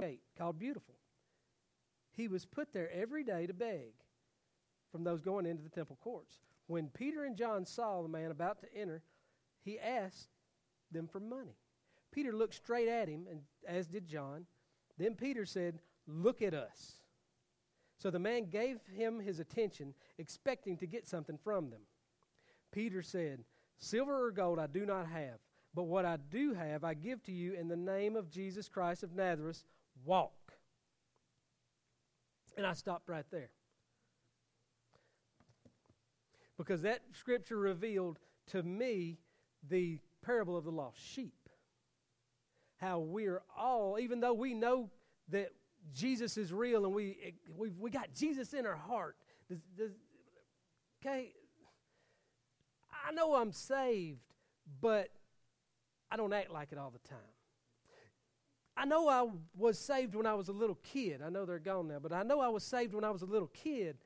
temple called Beautiful. He was put there every day to beg from those going into the temple courts. When Peter and John saw the man about to enter, he asked them for money. Peter looked straight at him, and as did John. Then Peter said, Look at us. So the man gave him his attention, expecting to get something from them. Peter said, Silver or gold I do not have, but what I do have I give to you in the name of Jesus Christ of Nazareth. Walk. And I stopped right there. Because that scripture revealed to me the parable of the lost sheep. How we're all, even though we know that Jesus is real and we we we got Jesus in our heart. Okay, I know I'm saved, but I don't act like it all the time. I know I was saved when I was a little kid. I know they're gone now, but I know I was saved when I was a little kid,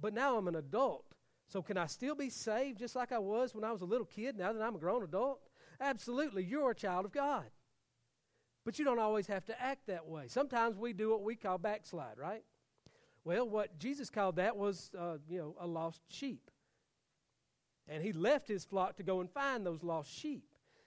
but now I'm an adult. So can I still be saved just like I was when I was a little kid now that I'm a grown adult? Absolutely. You're a child of God. But you don't always have to act that way. Sometimes we do what we call backslide, right? Well, what Jesus called that was, uh, you know, a lost sheep. And he left his flock to go and find those lost sheep.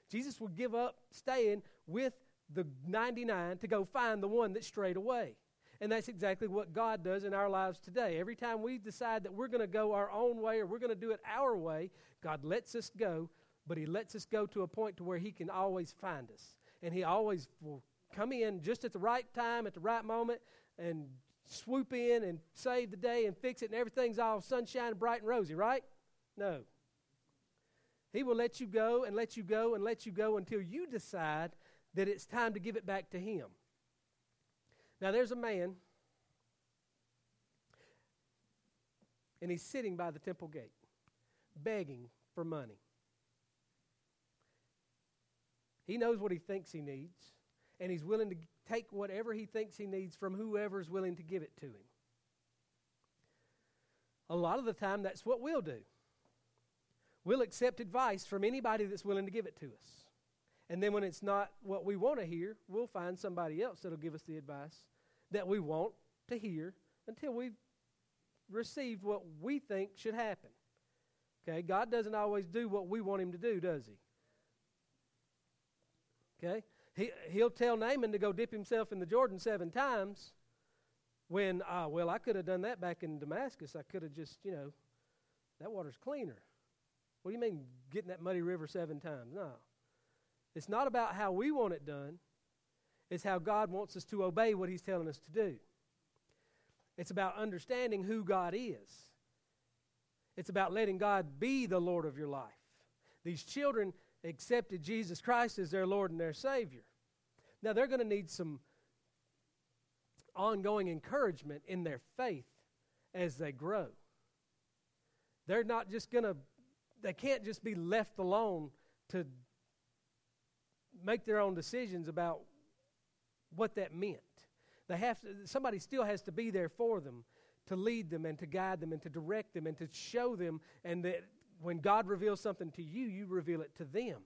Jesus would give up staying with the 99 to go find the one that strayed away. And that's exactly what God does in our lives today. Every time we decide that we're going to go our own way or we're going to do it our way, God lets us go, but he lets us go to a point to where he can always find us and He always will come in just at the right time, at the right moment, and swoop in and save the day and fix it, and everything's all sunshine, and bright, and rosy, right? No. He will let you go and let you go and let you go until you decide that it's time to give it back to Him. Now, there's a man, and he's sitting by the temple gate, begging for money. He knows what he thinks he needs, and he's willing to take whatever he thinks he needs from whoever's willing to give it to him. A lot of the time, that's what we'll do. We'll accept advice from anybody that's willing to give it to us. And then when it's not what we want to hear, we'll find somebody else that'll give us the advice that we want to hear until we've received what we think should happen. Okay, God doesn't always do what we want him to do, does he? Okay? He, he'll tell Naaman to go dip himself in the Jordan seven times when, uh, well, I could have done that back in Damascus. I could have just, you know, that water's cleaner. What do you mean getting that muddy river seven times? No. It's not about how we want it done, it's how God wants us to obey what He's telling us to do. It's about understanding who God is. It's about letting God be the Lord of your life. These children accepted Jesus Christ as their Lord and their Savior. Now, they're going to need some ongoing encouragement in their faith as they grow. They're not just going to, they can't just be left alone to make their own decisions about what that meant. They have to, somebody still has to be there for them to lead them and to guide them and to direct them and to show them and that when God reveals something to you, you reveal it to them.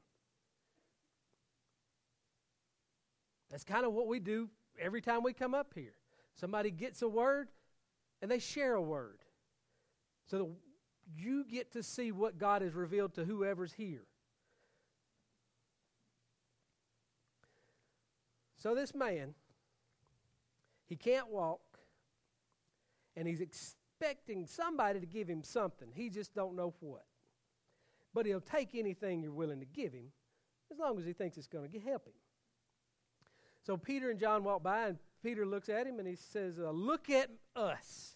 That's kind of what we do every time we come up here. Somebody gets a word and they share a word. So you get to see what God has revealed to whoever's here. So this man, he can't walk, and he's expecting somebody to give him something. He just don't know what. But he'll take anything you're willing to give him as long as he thinks it's going to help him. So Peter and John walk by, and Peter looks at him and he says, uh, Look at us.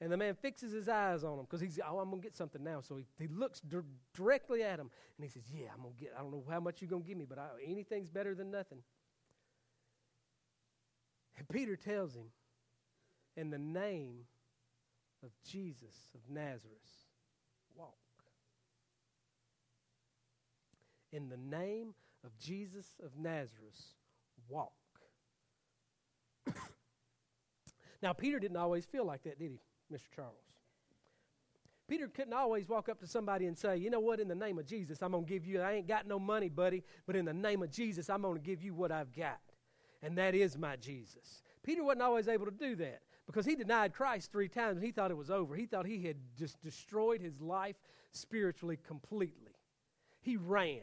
And the man fixes his eyes on him because he's, oh, I'm going to get something now. So he, he looks directly at him and he says, Yeah, I'm going to get, I don't know how much you're going to give me, but I, anything's better than nothing. And Peter tells him, In the name of Jesus of Nazareth, walk. In the name of Jesus of Nazareth, walk. now, Peter didn't always feel like that, did he, Mr. Charles? Peter couldn't always walk up to somebody and say, You know what, in the name of Jesus, I'm going to give you, I ain't got no money, buddy, but in the name of Jesus, I'm going to give you what I've got. And that is my Jesus. Peter wasn't always able to do that because he denied Christ three times and he thought it was over. He thought he had just destroyed his life spiritually completely. He ran,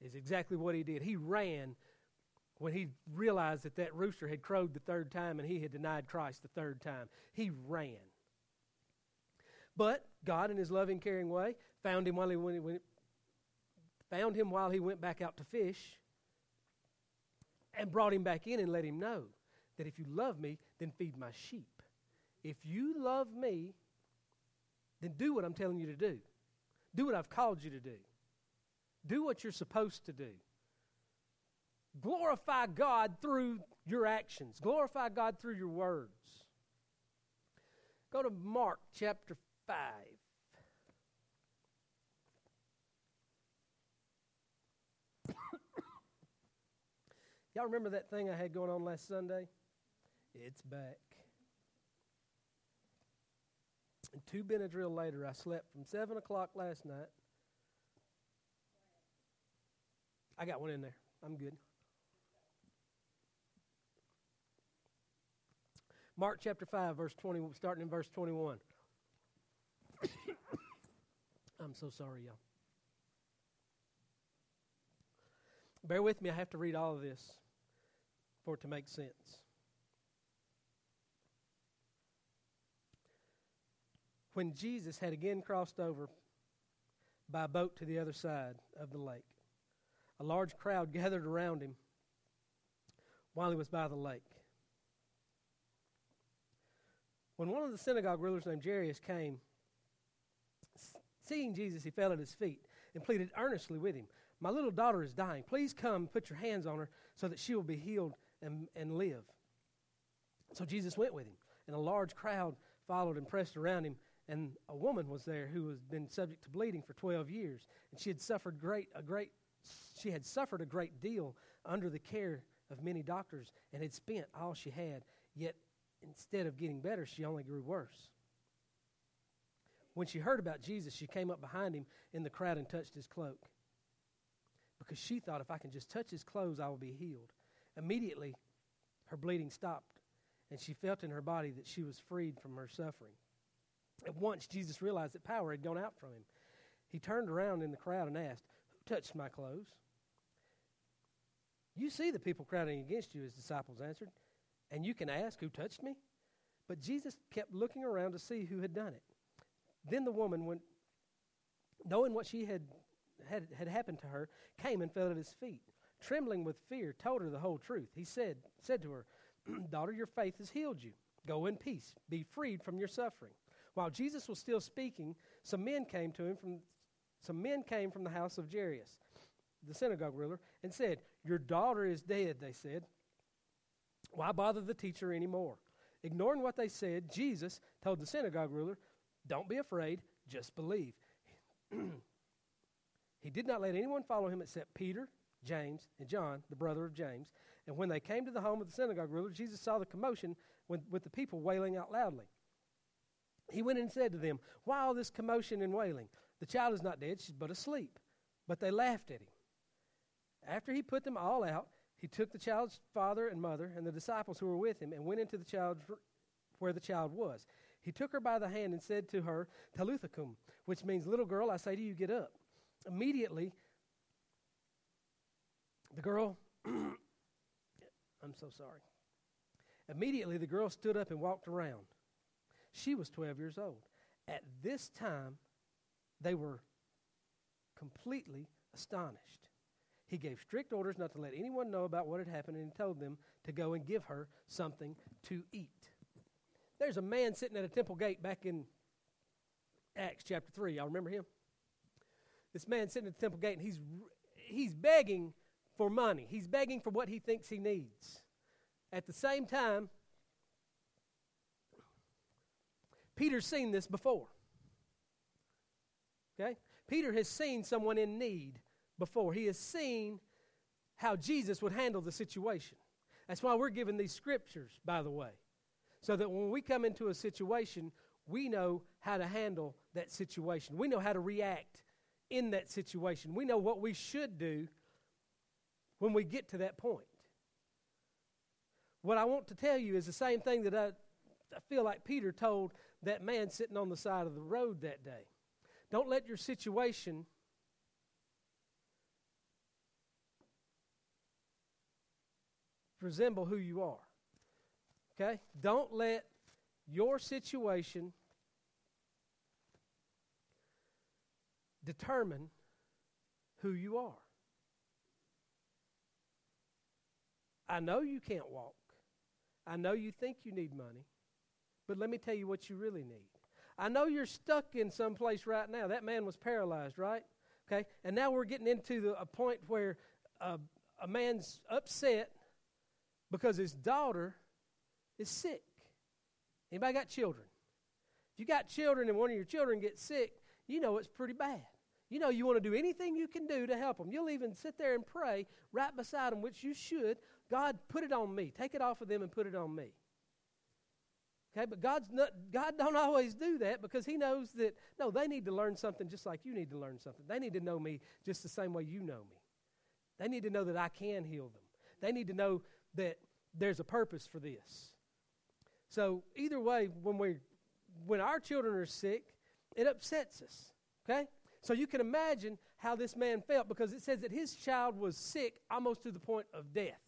is exactly what he did. He ran when he realized that that rooster had crowed the third time and he had denied Christ the third time. He ran. But God, in his loving, caring way, found him while he went, found him while he went back out to fish and brought him back in and let him know that if you love me, then feed my sheep. If you love me, then do what I'm telling you to do. Do what I've called you to do. Do what you're supposed to do. Glorify God through your actions, glorify God through your words. Go to Mark chapter 5. Y'all remember that thing I had going on last Sunday? It's back. And two Benadryl later, I slept from 7 o'clock last night. I got one in there. I'm good. Mark chapter 5, verse 20, starting in verse 21. I'm so sorry, y'all. Bear with me, I have to read all of this for it to make sense. When Jesus had again crossed over by boat to the other side of the lake, a large crowd gathered around him while he was by the lake. When one of the synagogue rulers named Jairus came, seeing Jesus, he fell at his feet and pleaded earnestly with him, My little daughter is dying. Please come and put your hands on her so that she will be healed and, and live. So Jesus went with him, and a large crowd followed and pressed around him. And a woman was there who had been subject to bleeding for 12 years, and she had suffered great, a great, she had suffered a great deal under the care of many doctors and had spent all she had. Yet instead of getting better, she only grew worse. When she heard about Jesus, she came up behind him in the crowd and touched his cloak. Because she thought, if I can just touch his clothes, I will be healed. Immediately, her bleeding stopped, and she felt in her body that she was freed from her suffering. At once, Jesus realized that power had gone out from him. He turned around in the crowd and asked, Who touched my clothes? You see the people crowding against you, his disciples answered, and you can ask, Who touched me? But Jesus kept looking around to see who had done it. Then the woman, when, knowing what she had, had, had happened to her, came and fell at his feet trembling with fear, told her the whole truth. He said, said to her, Daughter, your faith has healed you. Go in peace. Be freed from your suffering. While Jesus was still speaking, some men came to him from some men came from the house of Jairus, the synagogue ruler, and said, Your daughter is dead, they said. Why bother the teacher anymore? Ignoring what they said, Jesus told the synagogue ruler, Don't be afraid, just believe. he did not let anyone follow him except Peter, James, and John, the brother of James. And when they came to the home of the synagogue ruler, Jesus saw the commotion with, with the people wailing out loudly. He went and said to them, Why all this commotion and wailing? The child is not dead, she's but asleep. But they laughed at him. After he put them all out, he took the child's father and mother and the disciples who were with him and went into the child where the child was. He took her by the hand and said to her, Talitha cum, which means, Little girl, I say to you, get up. Immediately, the girl, I'm so sorry. Immediately, the girl stood up and walked around. She was 12 years old. At this time, they were completely astonished. He gave strict orders not to let anyone know about what had happened, and he told them to go and give her something to eat. There's a man sitting at a temple gate back in Acts chapter 3. Y'all remember him? This man sitting at the temple gate, and he's, he's begging for money. He's begging for what he thinks he needs. At the same time, Peter's seen this before. Okay? Peter has seen someone in need before. He has seen how Jesus would handle the situation. That's why we're given these scriptures, by the way, so that when we come into a situation, we know how to handle that situation. We know how to react in that situation. We know what we should do when we get to that point. what I want to tell you is the same thing that I, I feel like Peter told that man sitting on the side of the road that day. Don't let your situation resemble who you are. Okay? Don't let your situation determine who you are. I know you can't walk. I know you think you need money. But let me tell you what you really need. I know you're stuck in some place right now. That man was paralyzed, right? Okay? And now we're getting into the, a point where uh, a man's upset because his daughter is sick. Anybody got children? If you got children and one of your children gets sick, you know it's pretty bad. You know you want to do anything you can do to help them. You'll even sit there and pray right beside them, which you should. God, put it on me. Take it off of them and put it on me. Okay, but God's not, God don't always do that because He knows that no, they need to learn something just like you need to learn something. They need to know me just the same way you know me. They need to know that I can heal them. They need to know that there's a purpose for this. So either way, when we when our children are sick, it upsets us. Okay? So you can imagine how this man felt because it says that his child was sick almost to the point of death.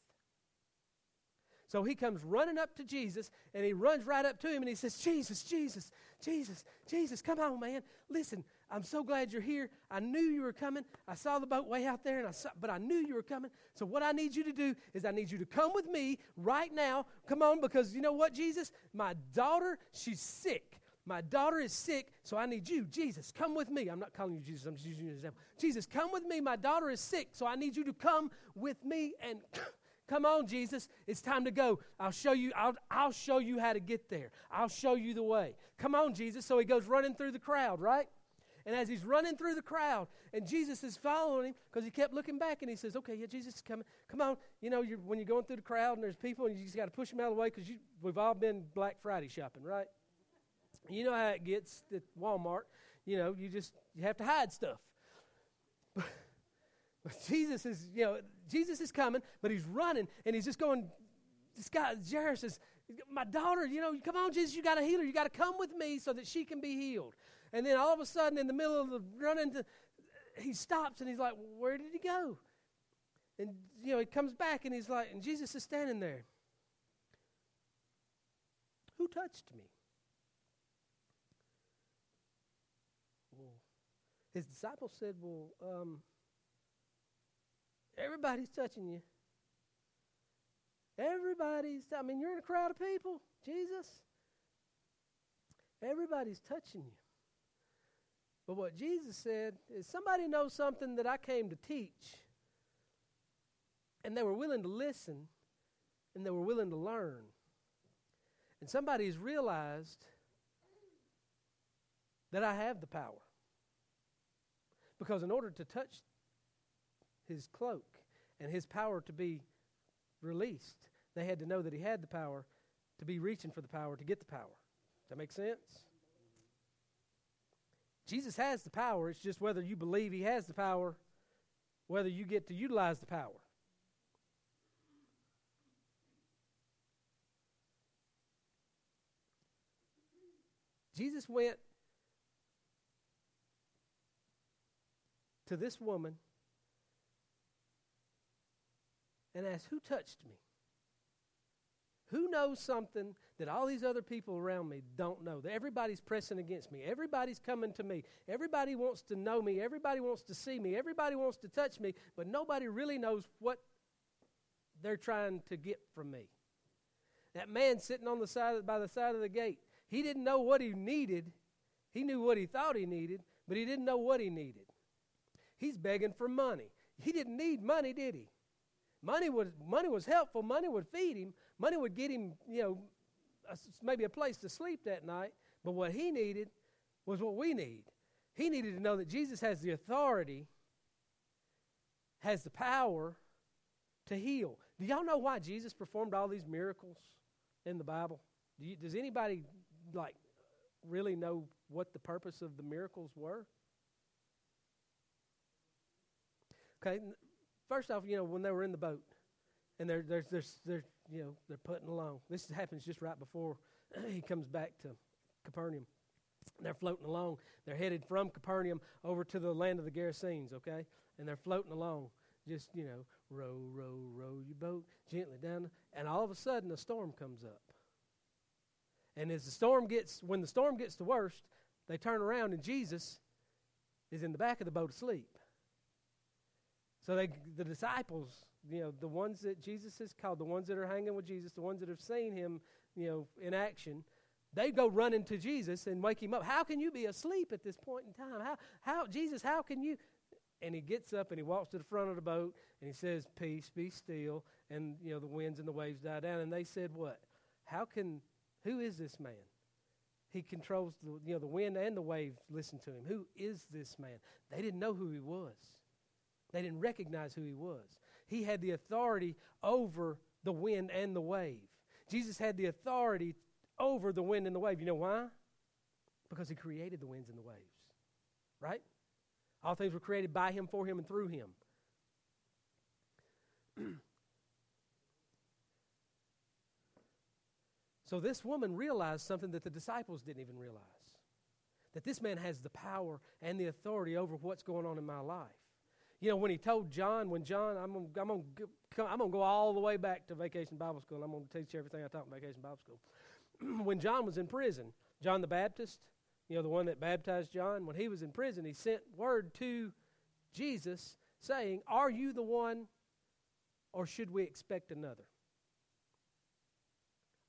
So he comes running up to Jesus and he runs right up to him and he says, Jesus, Jesus, Jesus, Jesus, come on, man. Listen, I'm so glad you're here. I knew you were coming. I saw the boat way out there, and I saw, but I knew you were coming. So what I need you to do is I need you to come with me right now. Come on, because you know what, Jesus? My daughter, she's sick. My daughter is sick, so I need you, Jesus, come with me. I'm not calling you Jesus, I'm just using you as an example. Jesus, come with me. My daughter is sick, so I need you to come with me and Come on, Jesus. It's time to go. I'll show you, I'll, I'll show you how to get there. I'll show you the way. Come on, Jesus. So he goes running through the crowd, right? And as he's running through the crowd, and Jesus is following him because he kept looking back, and he says, "Okay, yeah, Jesus is coming. Come on, you know, you're, when you're going through the crowd and there's people, and you just got to push them out of the way because we've all been Black Friday shopping, right? You know how it gets at Walmart. You know, you just you have to hide stuff. Jesus is, you know, Jesus is coming, but he's running and he's just going. This guy, Jairus says, My daughter, you know, come on, Jesus, you got to heal her. You got to come with me so that she can be healed. And then all of a sudden, in the middle of the running, to, he stops and he's like, Where did he go? And, you know, he comes back and he's like, and Jesus is standing there. Who touched me? His disciples said, Well, um, Everybody's touching you. Everybody's, I mean, you're in a crowd of people, Jesus. Everybody's touching you. But what Jesus said is somebody knows something that I came to teach, and they were willing to listen, and they were willing to learn. And somebody's realized that I have the power. Because in order to touch his cloak and his power to be released, they had to know that he had the power to be reaching for the power to get the power. Does that make sense? Jesus has the power. It's just whether you believe he has the power, whether you get to utilize the power. Jesus went to this woman and ask, Who touched me? Who knows something that all these other people around me don't know? That everybody's pressing against me. Everybody's coming to me. Everybody wants to know me. Everybody wants to see me. Everybody wants to touch me, but nobody really knows what they're trying to get from me. That man sitting on the side of, by the side of the gate, he didn't know what he needed. He knew what he thought he needed, but he didn't know what he needed. He's begging for money. He didn't need money, did he? Money was, money was helpful. Money would feed him. Money would get him, you know, a, maybe a place to sleep that night. But what he needed was what we need. He needed to know that Jesus has the authority, has the power to heal. Do y'all know why Jesus performed all these miracles in the Bible? Do you, does anybody like really know what the purpose of the miracles were? Okay, first off, you know, when they were in the boat, and they're, they're, they're, they're you know, they're putting along. This happens just right before he comes back to Capernaum. They're floating along. They're headed from Capernaum over to the land of the Gerasenes, okay? And they're floating along, just, you know, row, row, row your boat gently down. And all of a sudden, a storm comes up. And as the storm gets, when the storm gets the worst, they turn around and Jesus is in the back of the boat asleep. So they, the disciples, you know, the ones that Jesus has called, the ones that are hanging with Jesus, the ones that have seen him, you know, in action, they go running to Jesus and wake him up. How can you be asleep at this point in time? How, how, Jesus, how can you? And he gets up and he walks to the front of the boat and he says, Peace, be still. And, you know, the winds and the waves die down. And they said, What? How can, who is this man? He controls the, you know, the wind and the waves listen to him. Who is this man? They didn't know who he was. They didn't recognize who he was. He had the authority over the wind and the wave. Jesus had the authority over the wind and the wave. You know why? Because he created the winds and the waves. Right? All things were created by him, for him, and through him. so this woman realized something that the disciples didn't even realize that this man has the power and the authority over what's going on in my life. You know, when he told John, when John, I'm going I'm to I'm gonna go all the way back to Vacation Bible School, and I'm going to teach you everything I taught in Vacation Bible School. when John was in prison, John the Baptist, you know, the one that baptized John, when he was in prison, he sent word to Jesus saying, Are you the one, or should we expect another?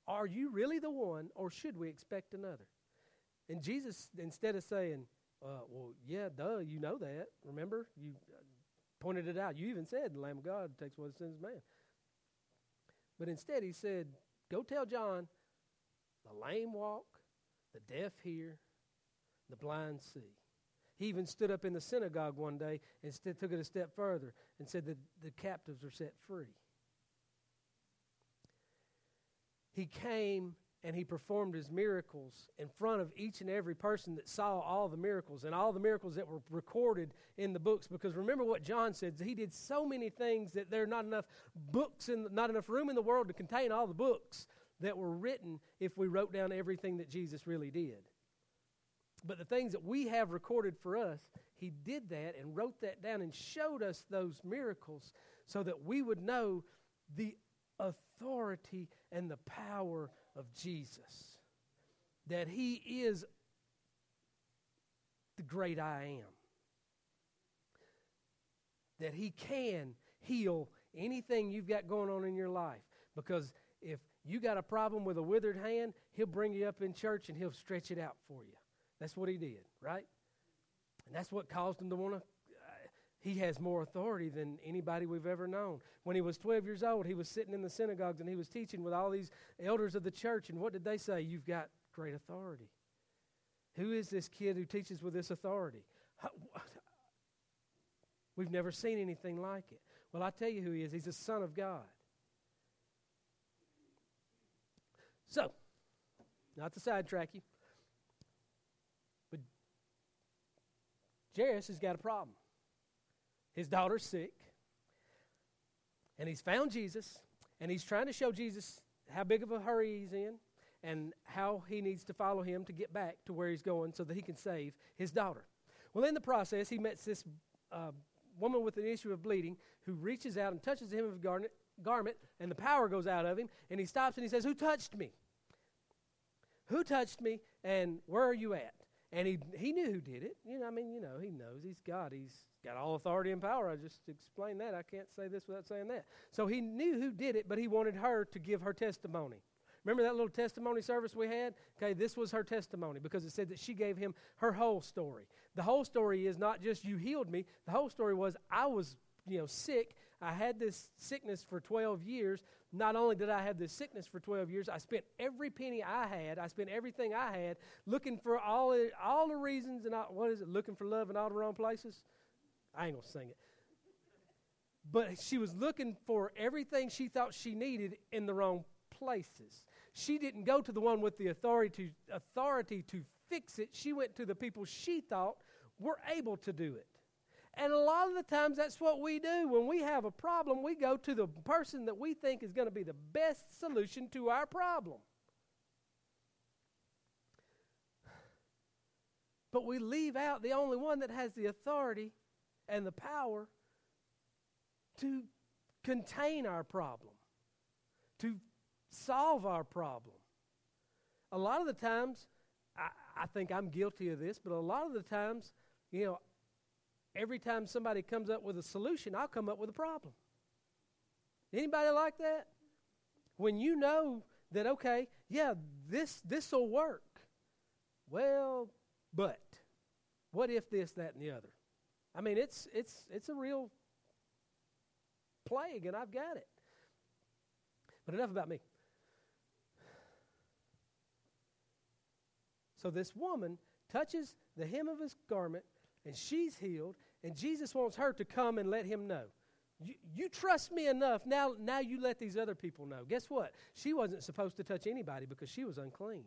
Are you really the one, or should we expect another? And Jesus, instead of saying, uh, Well, yeah, duh, you know that. Remember? You pointed it out. You even said, The Lamb of God takes away the sins of man. But instead, he said, Go tell John the lame walk, the deaf hear, the blind see. He even stood up in the synagogue one day and st- took it a step further and said that the captives are set free. He came and he performed his miracles in front of each and every person that saw all the miracles and all the miracles that were recorded in the books. Because remember what John said, he did so many things that there are not enough books and not enough room in the world to contain all the books that were written if we wrote down everything that Jesus really did. But the things that we have recorded for us, he did that and wrote that down and showed us those miracles so that we would know the authority and the power of Jesus. That he is the great I am. That he can heal anything you've got going on in your life. Because if you got a problem with a withered hand, he'll bring you up in church and he'll stretch it out for you. That's what he did, right? And that's what caused him to want to. He has more authority than anybody we've ever known. When he was 12 years old, he was sitting in the synagogues and he was teaching with all these elders of the church. And what did they say? You've got great authority. Who is this kid who teaches with this authority? We've never seen anything like it. Well, I tell you who he is. He's the Son of God. So, not to sidetrack you, but Jairus has got a problem. His daughter's sick, and he's found Jesus, and he's trying to show Jesus how big of a hurry he's in and how he needs to follow him to get back to where he's going so that he can save his daughter. Well, in the process, he meets this uh, woman with an issue of bleeding who reaches out and touches him with garment, garment, and the power goes out of him, and he stops and he says, Who touched me? Who touched me, and where are you at? And he, he knew who did it. You know, I mean, you know, he knows. He's God. He's got all authority and power. I just explained that. I can't say this without saying that. So he knew who did it, but he wanted her to give her testimony. Remember that little testimony service we had? Okay, this was her testimony because it said that she gave him her whole story. The whole story is not just you healed me. The whole story was I was, you know, sick. I had this sickness for 12 years. Not only did I have this sickness for 12 years, I spent every penny I had, I spent everything I had looking for all, the, all the reasons and all, what is it, looking for love in all the wrong places? I ain't going to sing it. But she was looking for everything she thought she needed in the wrong places. She didn't go to the one with the authority authority to fix it. She went to the people she thought were able to do it. And a lot of the times that's what we do. When we have a problem, we go to the person that we think is going to be the best solution to our problem. But we leave out the only one that has the authority and the power to contain our problem, to solve our problem. A lot of the times, I, I think I'm guilty of this, but a lot of the times, you know, every time somebody comes up with a solution, I'll come up with a problem. Anybody like that? When you know that okay, yeah, this this will work. Well, but what if this, that, and the other? I mean, it's it's it's a real plague, and I've got it. But enough about me. So this woman touches the hem of his garment, and she's healed, and Jesus wants her to come and let him know. You, you, trust me enough. Now, now you let these other people know. Guess what? She wasn't supposed to touch anybody because she was unclean.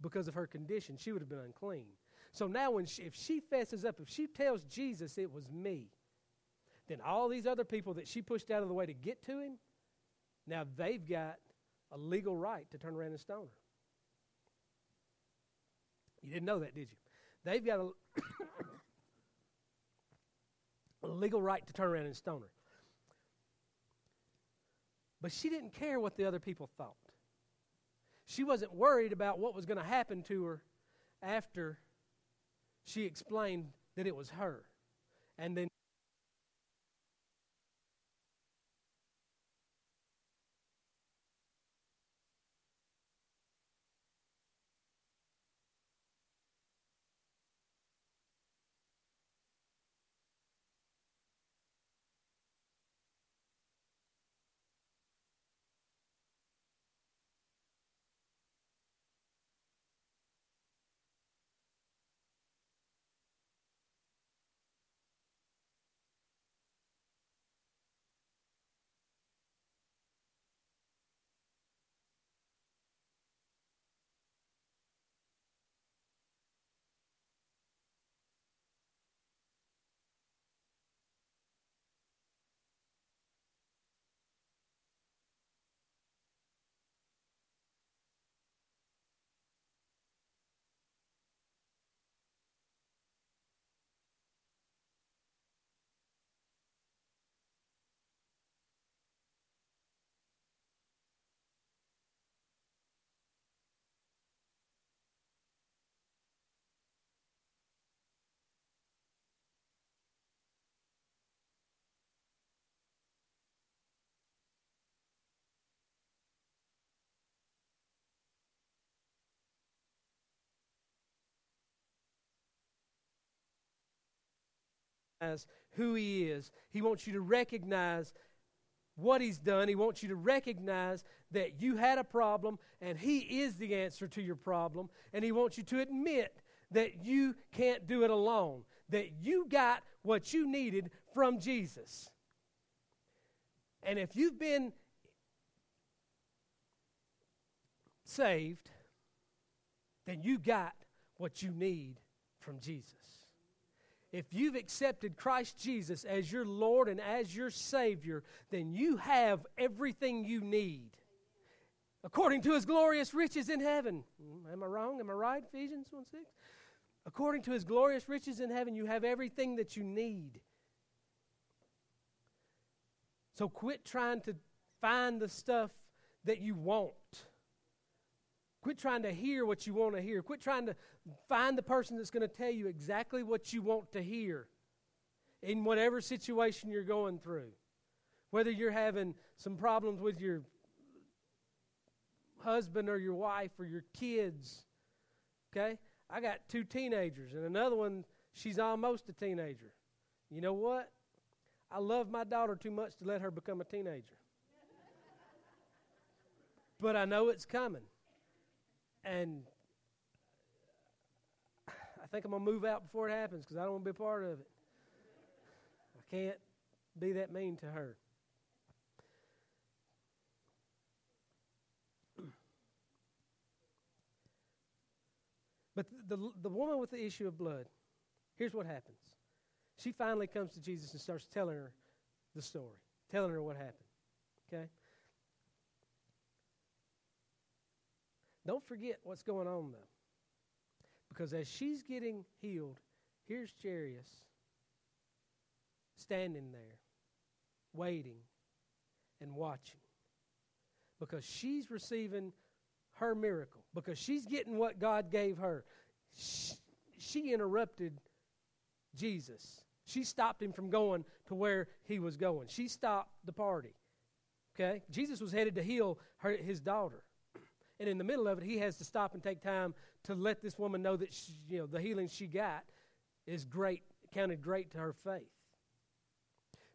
Because of her condition, she would have been unclean. So now, when she, if she fesses up, if she tells Jesus it was me, then all these other people that she pushed out of the way to get to him, now they've got a legal right to turn around and stone her. You didn't know that, did you? They've got a, a legal right to turn around and stone her. But she didn't care what the other people thought. She wasn't worried about what was going to happen to her after she explained that it was her. And then who He is. He wants you to recognize what He's done. He wants you to recognize that you had a problem and He is the answer to your problem. And He wants you to admit that you can't do it alone, that you got what you needed from Jesus. And if you've been saved, then you got what you need from Jesus. If you've accepted Christ Jesus as your Lord and as your Savior, then you have everything you need according to his glorious riches in heaven. Hmm, am I wrong? Am I right? Ephesians 1 6. According to his glorious riches in heaven, you have everything that you need. So quit trying to find the stuff that you want. Quit trying to hear what you want to hear. Quit trying to find the person that's going to tell you exactly what you want to hear in whatever situation you're going through. Whether you're having some problems with your husband or your wife or your kids. Okay? I got two teenagers, and another one, she's almost a teenager. You know what? I love my daughter too much to let her become a teenager. but I know it's coming. And I think I'm going to move out before it happens because I don't want to be a part of it. I can't be that mean to her. But the, the woman with the issue of blood, here's what happens. She finally comes to Jesus and starts telling her the story, telling her what happened. Okay? Don't forget what's going on, though. Because as she's getting healed, here's Jairus standing there, waiting and watching. Because she's receiving her miracle, because she's getting what God gave her. She, she interrupted Jesus. She stopped him from going to where he was going. She stopped the party. Okay? Jesus was headed to heal her, his daughter. And in the middle of it, he has to stop and take time to let this woman know that she, you know the healing she got is great, counted great to her faith.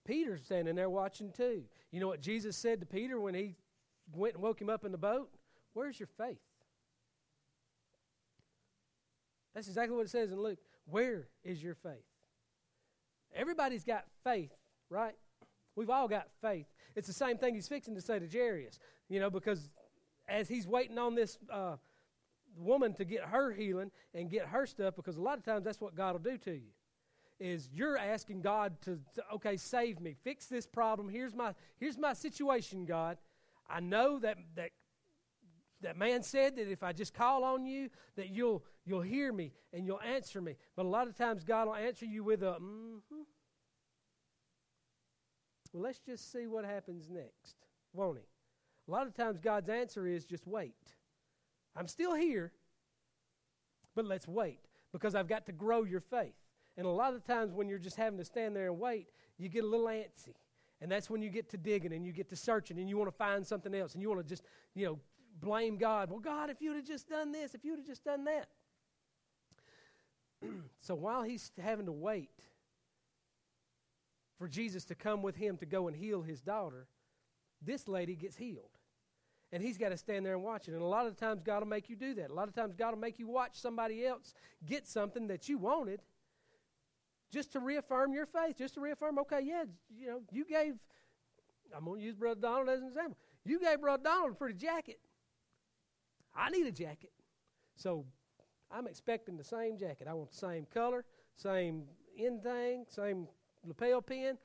Peter's standing there watching too. You know what Jesus said to Peter when he went and woke him up in the boat? Where's your faith? That's exactly what it says in Luke. Where is your faith? Everybody's got faith, right? We've all got faith. It's the same thing he's fixing to say to Jairus, you know, because as he's waiting on this uh, woman to get her healing and get her stuff, because a lot of times that's what God will do to you. Is you're asking God to, to okay, save me, fix this problem. Here's my here's my situation, God. I know that that that man said that if I just call on you, that you'll you'll hear me and you'll answer me. But a lot of times God will answer you with a mm-hmm. Well, let's just see what happens next, won't he? A lot of times God's answer is just wait. I'm still here, but let's wait because I've got to grow your faith. And a lot of times when you're just having to stand there and wait, you get a little antsy. And that's when you get to digging and you get to searching and you want to find something else and you want to just, you know, blame God. Well, God, if you'd have just done this, if you'd have just done that. so while he's having to wait for Jesus to come with him to go and heal his daughter, this lady gets healed. And he's got to stand there and watch it. And a lot of times, God will make you do that. A lot of times, God will make you watch somebody else get something that you wanted just to reaffirm your faith, just to reaffirm, okay, yeah, you know, you gave, I'm going to use Brother Donald as an example. You gave Brother Donald a pretty jacket. I need a jacket. So I'm expecting the same jacket. I want the same color, same end thing, same lapel pin.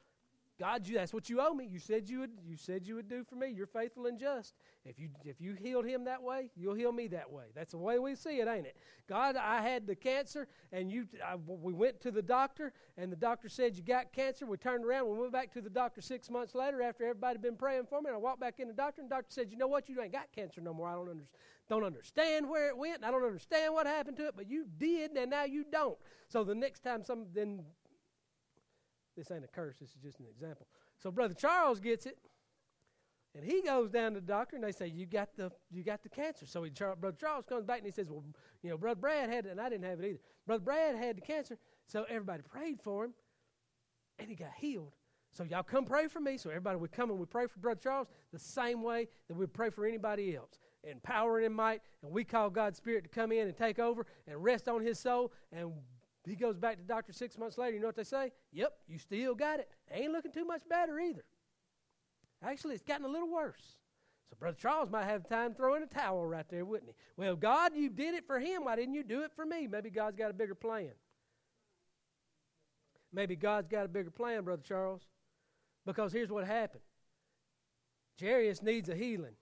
God, you, that's what you owe me. You said you would. You said you would do for me. You're faithful and just. If you if you healed him that way, you'll heal me that way. That's the way we see it, ain't it? God, I had the cancer, and you. I, we went to the doctor, and the doctor said you got cancer. We turned around. We went back to the doctor six months later after everybody had been praying for me. And I walked back in the doctor, and the doctor said, "You know what? You ain't got cancer no more. I don't understand. Don't understand where it went. I don't understand what happened to it, but you did, and now you don't. So the next time some then this ain't a curse, this is just an example. So Brother Charles gets it, and he goes down to the doctor, and they say, You got the, you got the cancer. So he, Brother Charles comes back and he says, Well, you know, Brother Brad had it, and I didn't have it either. Brother Brad had the cancer, so everybody prayed for him, and he got healed. So y'all come pray for me. So everybody would come and we pray for Brother Charles the same way that we pray for anybody else. And power and might, and we call God's Spirit to come in and take over and rest on his soul, and he goes back to doctor six months later. You know what they say? Yep, you still got it. Ain't looking too much better either. Actually, it's gotten a little worse. So Brother Charles might have time throwing a towel right there, wouldn't he? Well, God, you did it for him. Why didn't you do it for me? Maybe God's got a bigger plan. Maybe God's got a bigger plan, Brother Charles. Because here's what happened. Jairus needs a healing.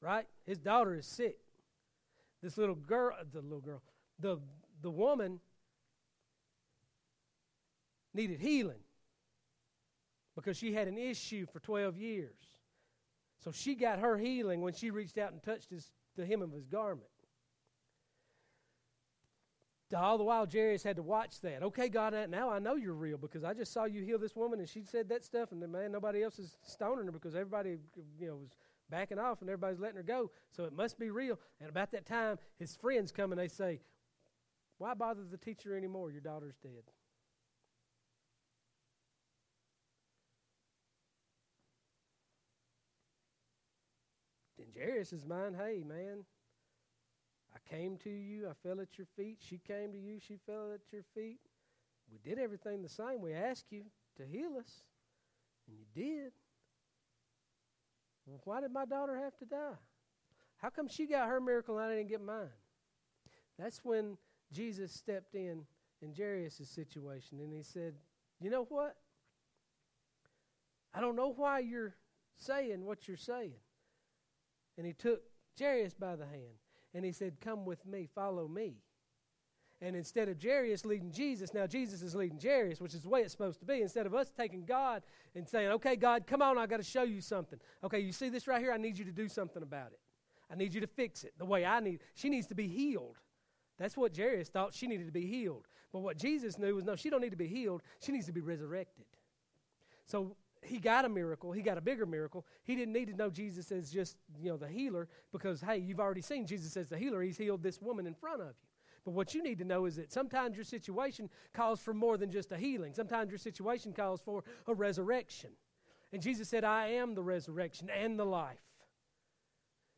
Right? His daughter is sick. This little girl, the little girl, the the woman needed healing because she had an issue for 12 years. So she got her healing when she reached out and touched his, the hem of his garment. All the while, Jairus had to watch that. Okay, God, now I know you're real because I just saw you heal this woman and she said that stuff, and then, man, nobody else is stoning her because everybody, you know, was backing off and everybody's letting her go. So it must be real. And about that time, his friends come and they say, why bother the teacher anymore? Your daughter's dead. Then Jairus' is mind, hey, man, I came to you, I fell at your feet. She came to you, she fell at your feet. We did everything the same. We asked you to heal us, and you did. Why did my daughter have to die? How come she got her miracle and I didn't get mine? That's when Jesus stepped in in Jairus' situation and he said, You know what? I don't know why you're saying what you're saying. And he took Jairus by the hand and he said, Come with me, follow me. And instead of Jairus leading Jesus, now Jesus is leading Jairus, which is the way it's supposed to be. Instead of us taking God and saying, Okay, God, come on, i got to show you something. Okay, you see this right here? I need you to do something about it. I need you to fix it the way I need. She needs to be healed. That's what Jairus thought. She needed to be healed. But what Jesus knew was no, she don't need to be healed. She needs to be resurrected. So he got a miracle. He got a bigger miracle. He didn't need to know Jesus as just, you know, the healer because, hey, you've already seen Jesus as the healer. He's healed this woman in front of you. But what you need to know is that sometimes your situation calls for more than just a healing. Sometimes your situation calls for a resurrection. And Jesus said, I am the resurrection and the life.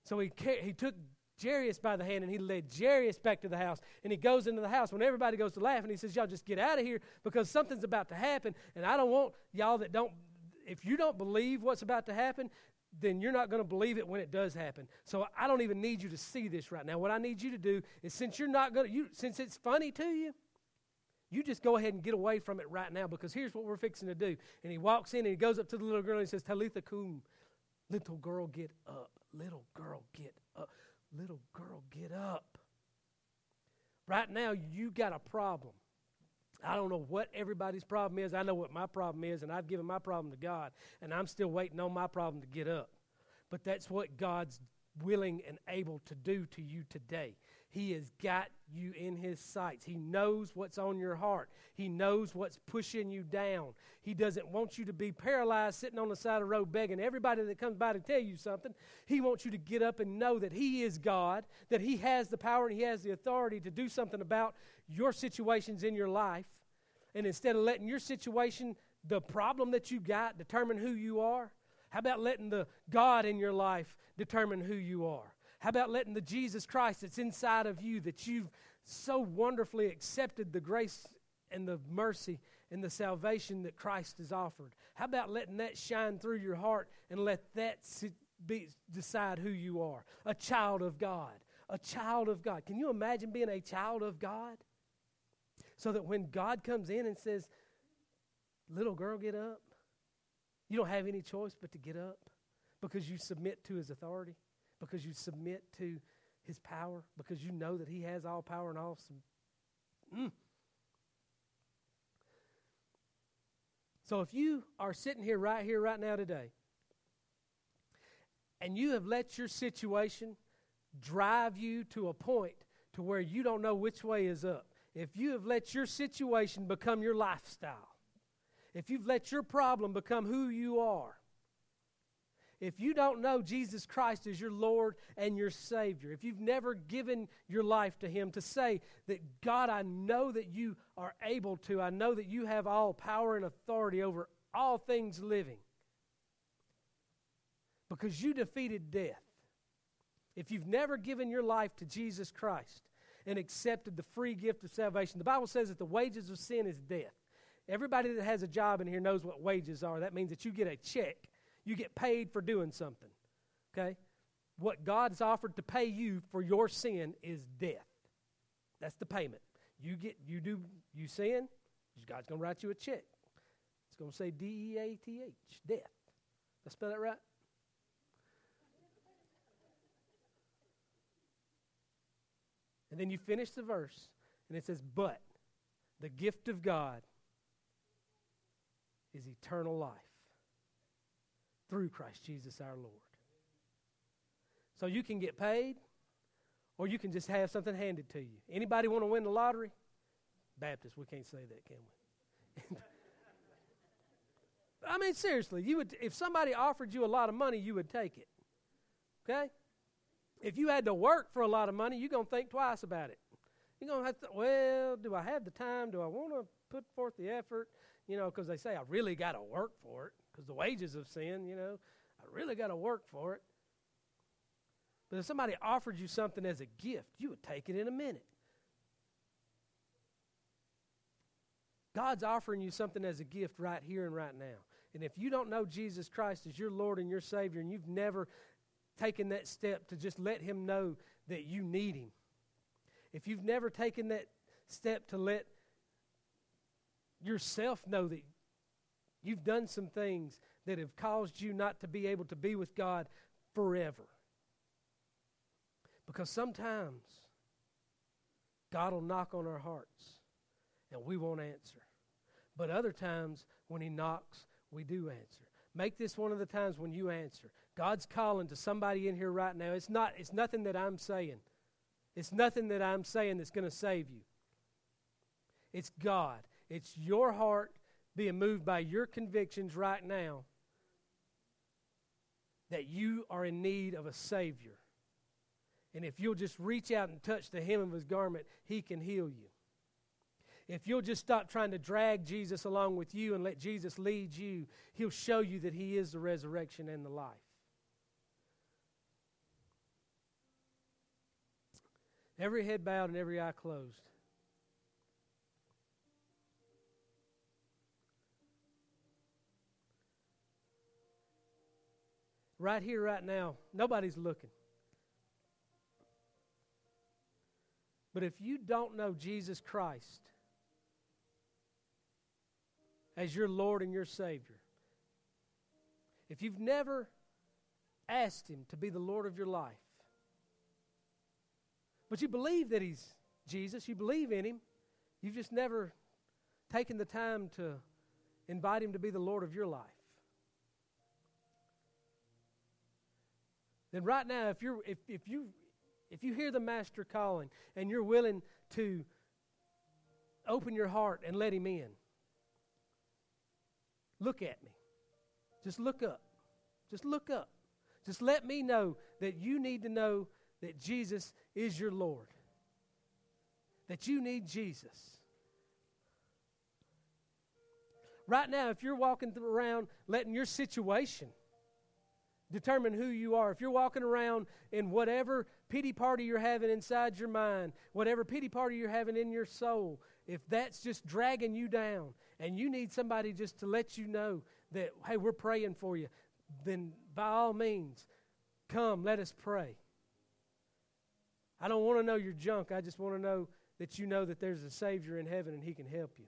So he, he took Jairus by the hand and he led Jairus back to the house. And he goes into the house when everybody goes to laugh and he says, Y'all just get out of here because something's about to happen. And I don't want y'all that don't, if you don't believe what's about to happen, then you're not going to believe it when it does happen. So I don't even need you to see this right now. What I need you to do is since you're not going to, you, since it's funny to you, you just go ahead and get away from it right now because here's what we're fixing to do. And he walks in and he goes up to the little girl and he says, Talitha cum, little girl, get up. Little girl, get up. Little girl, get up. Right now, you got a problem. I don't know what everybody's problem is. I know what my problem is, and I've given my problem to God, and I'm still waiting on my problem to get up. But that's what God's willing and able to do to you today. He has got you in His sights. He knows what's on your heart. He knows what's pushing you down. He doesn't want you to be paralyzed sitting on the side of the road begging everybody that comes by to tell you something. He wants you to get up and know that He is God, that He has the power and He has the authority to do something about your situations in your life. And instead of letting your situation, the problem that you got, determine who you are, how about letting the God in your life determine who you are? How about letting the Jesus Christ that's inside of you, that you've so wonderfully accepted the grace and the mercy and the salvation that Christ has offered? How about letting that shine through your heart and let that be, decide who you are? A child of God. A child of God. Can you imagine being a child of God? So that when God comes in and says, Little girl, get up, you don't have any choice but to get up because you submit to his authority because you submit to his power, because you know that he has all power and all. Mm. So if you are sitting here right here, right now, today, and you have let your situation drive you to a point to where you don't know which way is up, if you have let your situation become your lifestyle, if you've let your problem become who you are, if you don't know Jesus Christ as your Lord and your Savior, if you've never given your life to Him to say that, God, I know that you are able to, I know that you have all power and authority over all things living, because you defeated death. If you've never given your life to Jesus Christ and accepted the free gift of salvation, the Bible says that the wages of sin is death. Everybody that has a job in here knows what wages are. That means that you get a check you get paid for doing something. Okay? What God's offered to pay you for your sin is death. That's the payment. You get you do you sin, God's gonna write you a check. It's gonna say D E A T H, death. Did I spell that right? And then you finish the verse, and it says, But the gift of God is eternal life through Christ Jesus our Lord. So you can get paid or you can just have something handed to you. Anybody want to win the lottery? Baptist, we can't say that, can we? I mean, seriously, you would if somebody offered you a lot of money, you would take it. Okay? If you had to work for a lot of money, you're gonna think twice about it. You're gonna have to. Well, do I have the time? Do I want to put forth the effort? You know, because they say I really got to work for it because the wages of sin, you know, I really got to work for it. But if somebody offered you something as a gift, you would take it in a minute. God's offering you something as a gift right here and right now. And if you don't know Jesus Christ as your Lord and your Savior, and you've never taken that step to just let Him know that you need Him, if you've never taken that step to let yourself know that you've done some things that have caused you not to be able to be with God forever. Because sometimes God will knock on our hearts and we won't answer. But other times when He knocks, we do answer. Make this one of the times when you answer. God's calling to somebody in here right now. It's not it's nothing that I'm saying. It's nothing that I'm saying that's going to save you. It's God. It's your heart being moved by your convictions right now that you are in need of a Savior. And if you'll just reach out and touch the hem of His garment, He can heal you. If you'll just stop trying to drag Jesus along with you and let Jesus lead you, He'll show you that He is the resurrection and the life. Every head bowed and every eye closed. Right here, right now, nobody's looking. But if you don't know Jesus Christ as your Lord and your Savior, if you've never asked Him to be the Lord of your life, but you believe that He's Jesus, you believe in Him, you've just never taken the time to invite Him to be the Lord of your life. Then right now, if you're if, if you if you hear the Master calling and you're willing to open your heart and let Him in, look at me. Just look up. Just look up. Just let me know that you need to know that Jesus is your Lord. That you need Jesus. Right now, if you're walking around letting your situation determine who you are, if you're walking around in whatever pity party you're having inside your mind, whatever pity party you're having in your soul, if that's just dragging you down and you need somebody just to let you know that, hey, we're praying for you, then by all means, come, let us pray. I don't want to know your junk. I just want to know that you know that there's a Savior in heaven and He can help you.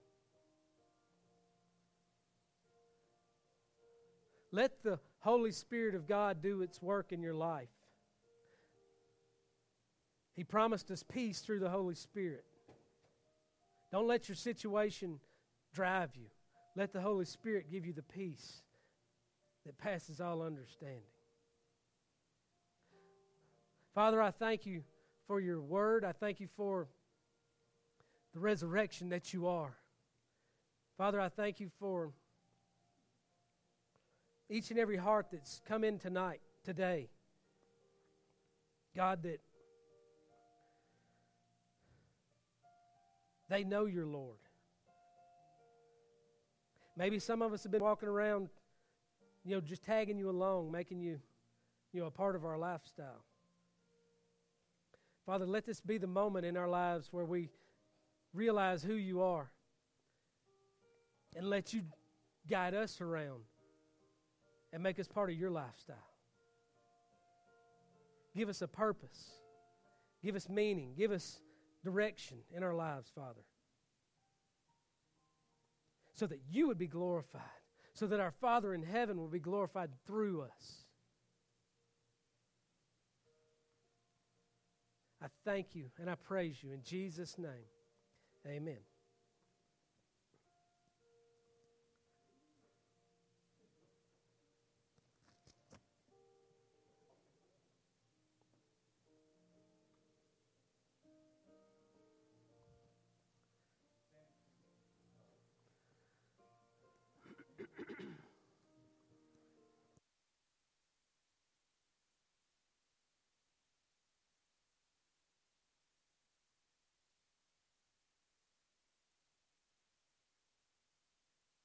Let the Holy Spirit of God do its work in your life. He promised us peace through the Holy Spirit. Don't let your situation drive you. Let the Holy Spirit give you the peace that passes all understanding. Father, I thank you for your word. I thank you for the resurrection that you are. Father, I thank you for each and every heart that's come in tonight, today. God, that they know your Lord. Maybe some of us have been walking around, you know, just tagging you along, making you, you know, a part of our lifestyle. Father, let this be the moment in our lives where we realize who you are and let you guide us around and make us part of your lifestyle. Give us a purpose. Give us meaning. Give us direction in our lives, Father. So that you would be glorified. So that our Father in heaven will be glorified through us. I thank you and I praise you in Jesus' name. Amen.